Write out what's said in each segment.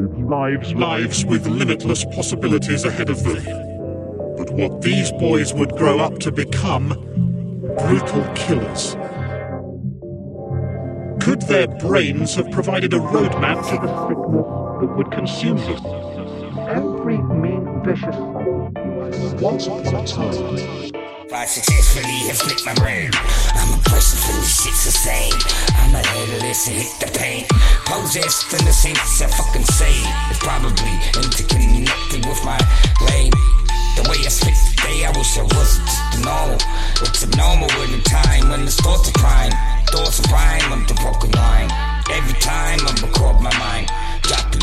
Lives, lives with limitless possibilities ahead of them. But what these boys would grow up to become brutal killers. Could their brains have provided a roadmap to the sickness that would consume them? Every mean, vicious. Once upon a time. I successfully have flipped my brain. I'm a person for the shit's the same. I'm a headless and hit the pain. Possessed in the sense I fucking say. It's probably interconnected with my lane. The way I spit today, I wish I wasn't just normal. It's abnormal in the time when it's thoughts of crime. Thoughts of rhyme, I'm the broken line. Every time I record my mind, drop the.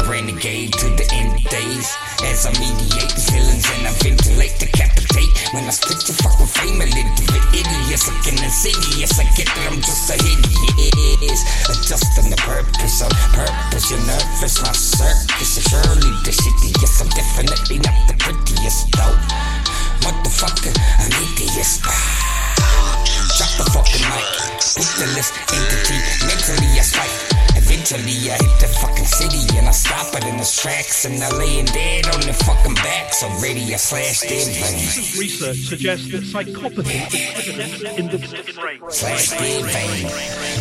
I renegade to the end days as I mediate the feelings and I ventilate, decapitate. When I spit your fucking frame a little bit hideous, I can insidious. I get that I'm just a hideous. Adjusting the purpose on purpose. You're nervous, my circus surely the shittiest. I'm definitely not and it in its tracks and I lay dead on the fucking backs. Already I slashed their veins. Research suggests that psychopathy is evident in the brain. Slashed their vein.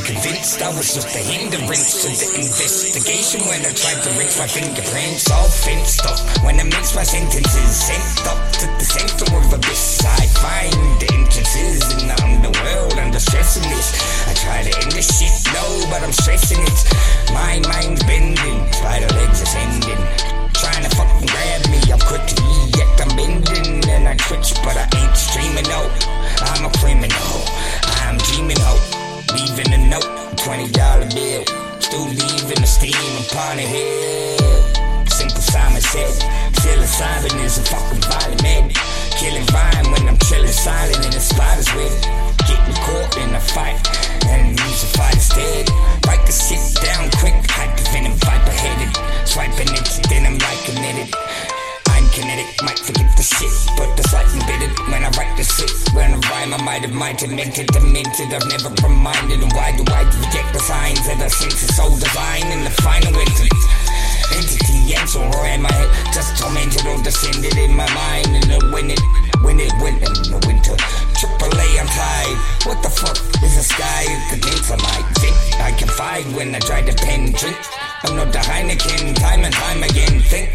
Convinced I was just a hindrance to the investigation when I tried to rinse my fingerprints all fenced up. When I mix my sentences, sent up to the center of abyss. I find the entrances in the underworld under stressing this. Upon a hill. Simple Simon said, psilocybin is a fucking violent man. Killing rhyme when I'm chilling silent in the spider's web. Getting caught in a fight and use a fight instead. The shit down quick, the venom, viper headed. Swiping it, then I'm like kinetic. I'm kinetic, might forget the shit, but the sight embedded when I write the shit. When I rhyme, I might have might have meant it, demented. I've never reminded, and why do I reject the signs is the sky? The dates I might I can find when I try to pen drink. I'm not the Heineken, time and time again. Think,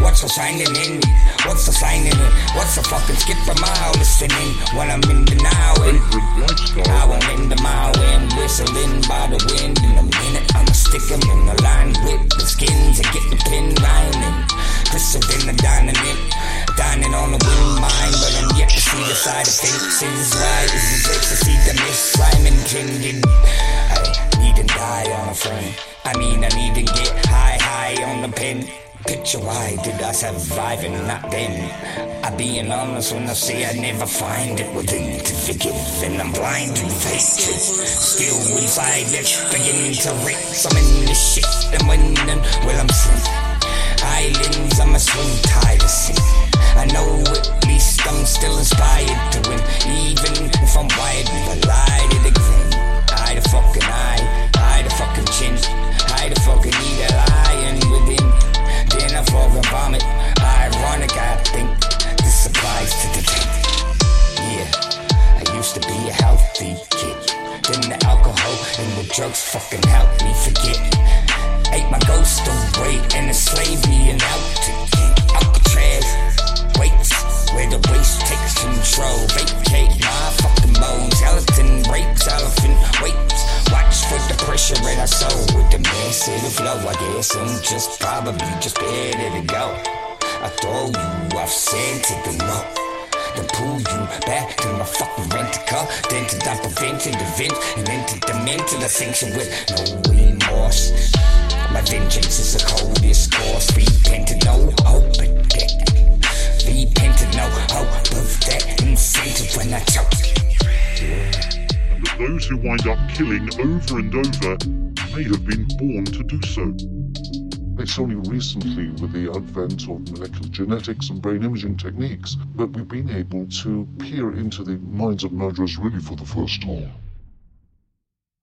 what's the shining in? What's the sign in it? What's the fucking skip a mile listening when I'm in the now? Now I'm in the mile side. Is right, is great to see the miss rhyme intended? I need to die on a friend. I mean, I need to get high, high on the pen. Picture why did I survive and not them? I being honest when I say I never find it within to forgive, and I'm blind to hatred. Still inside, it's beginning to rip. I'm in this shit, and when and well I'm sent. Islands, I'm a swim drugs fucking helped me forget. Ate my ghost away and enslaved me and out to Alcatraz. Waits where the waste takes control. Vacate my fucking bones. Skeleton breaks, elephant waits. Watch for the pressure in our soul with the massive flow. I guess I'm just probably just ready to go. I throw you off to the note. Pull you back to my fucking rent car. Then to dump a vent in the vent and to the mental ascension with no remorse. My vengeance is the coldest course. Repent to no hope at that. No hope of that incentive when I choke. And that those who wind up killing over and over may have been born to do so. It's only recently, with the advent of molecular genetics and brain imaging techniques, that we've been able to peer into the minds of murderers really for the first time.